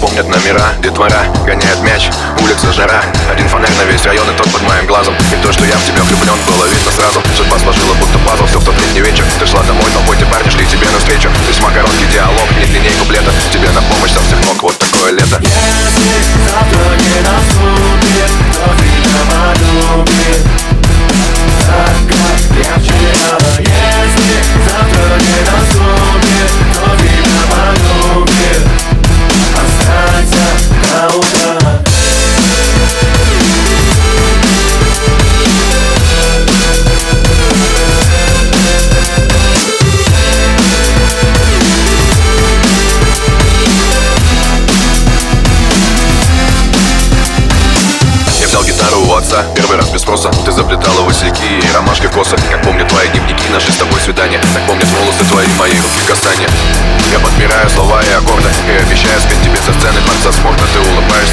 помнят номера. Детвора гоняет мяч, улица жара. Один фонарь на весь район и тот под моим глазом. И то, что я в тебя влюблен, было видно сразу. Судьба сложила будто пазл, все в тот летний вечер. Ты шла домой, толпой те парни шли тебе навстречу взял гитару у отца, первый раз без спроса Ты заплетала васильки и ромашки косы Как помнят твои дневники, наши с тобой свидания. Так помнят волосы твои, мои руки касания. Я подбираю слова и аккорды И обещаю спеть тебе со сцены. Дворца спорта Ты улыбаешься,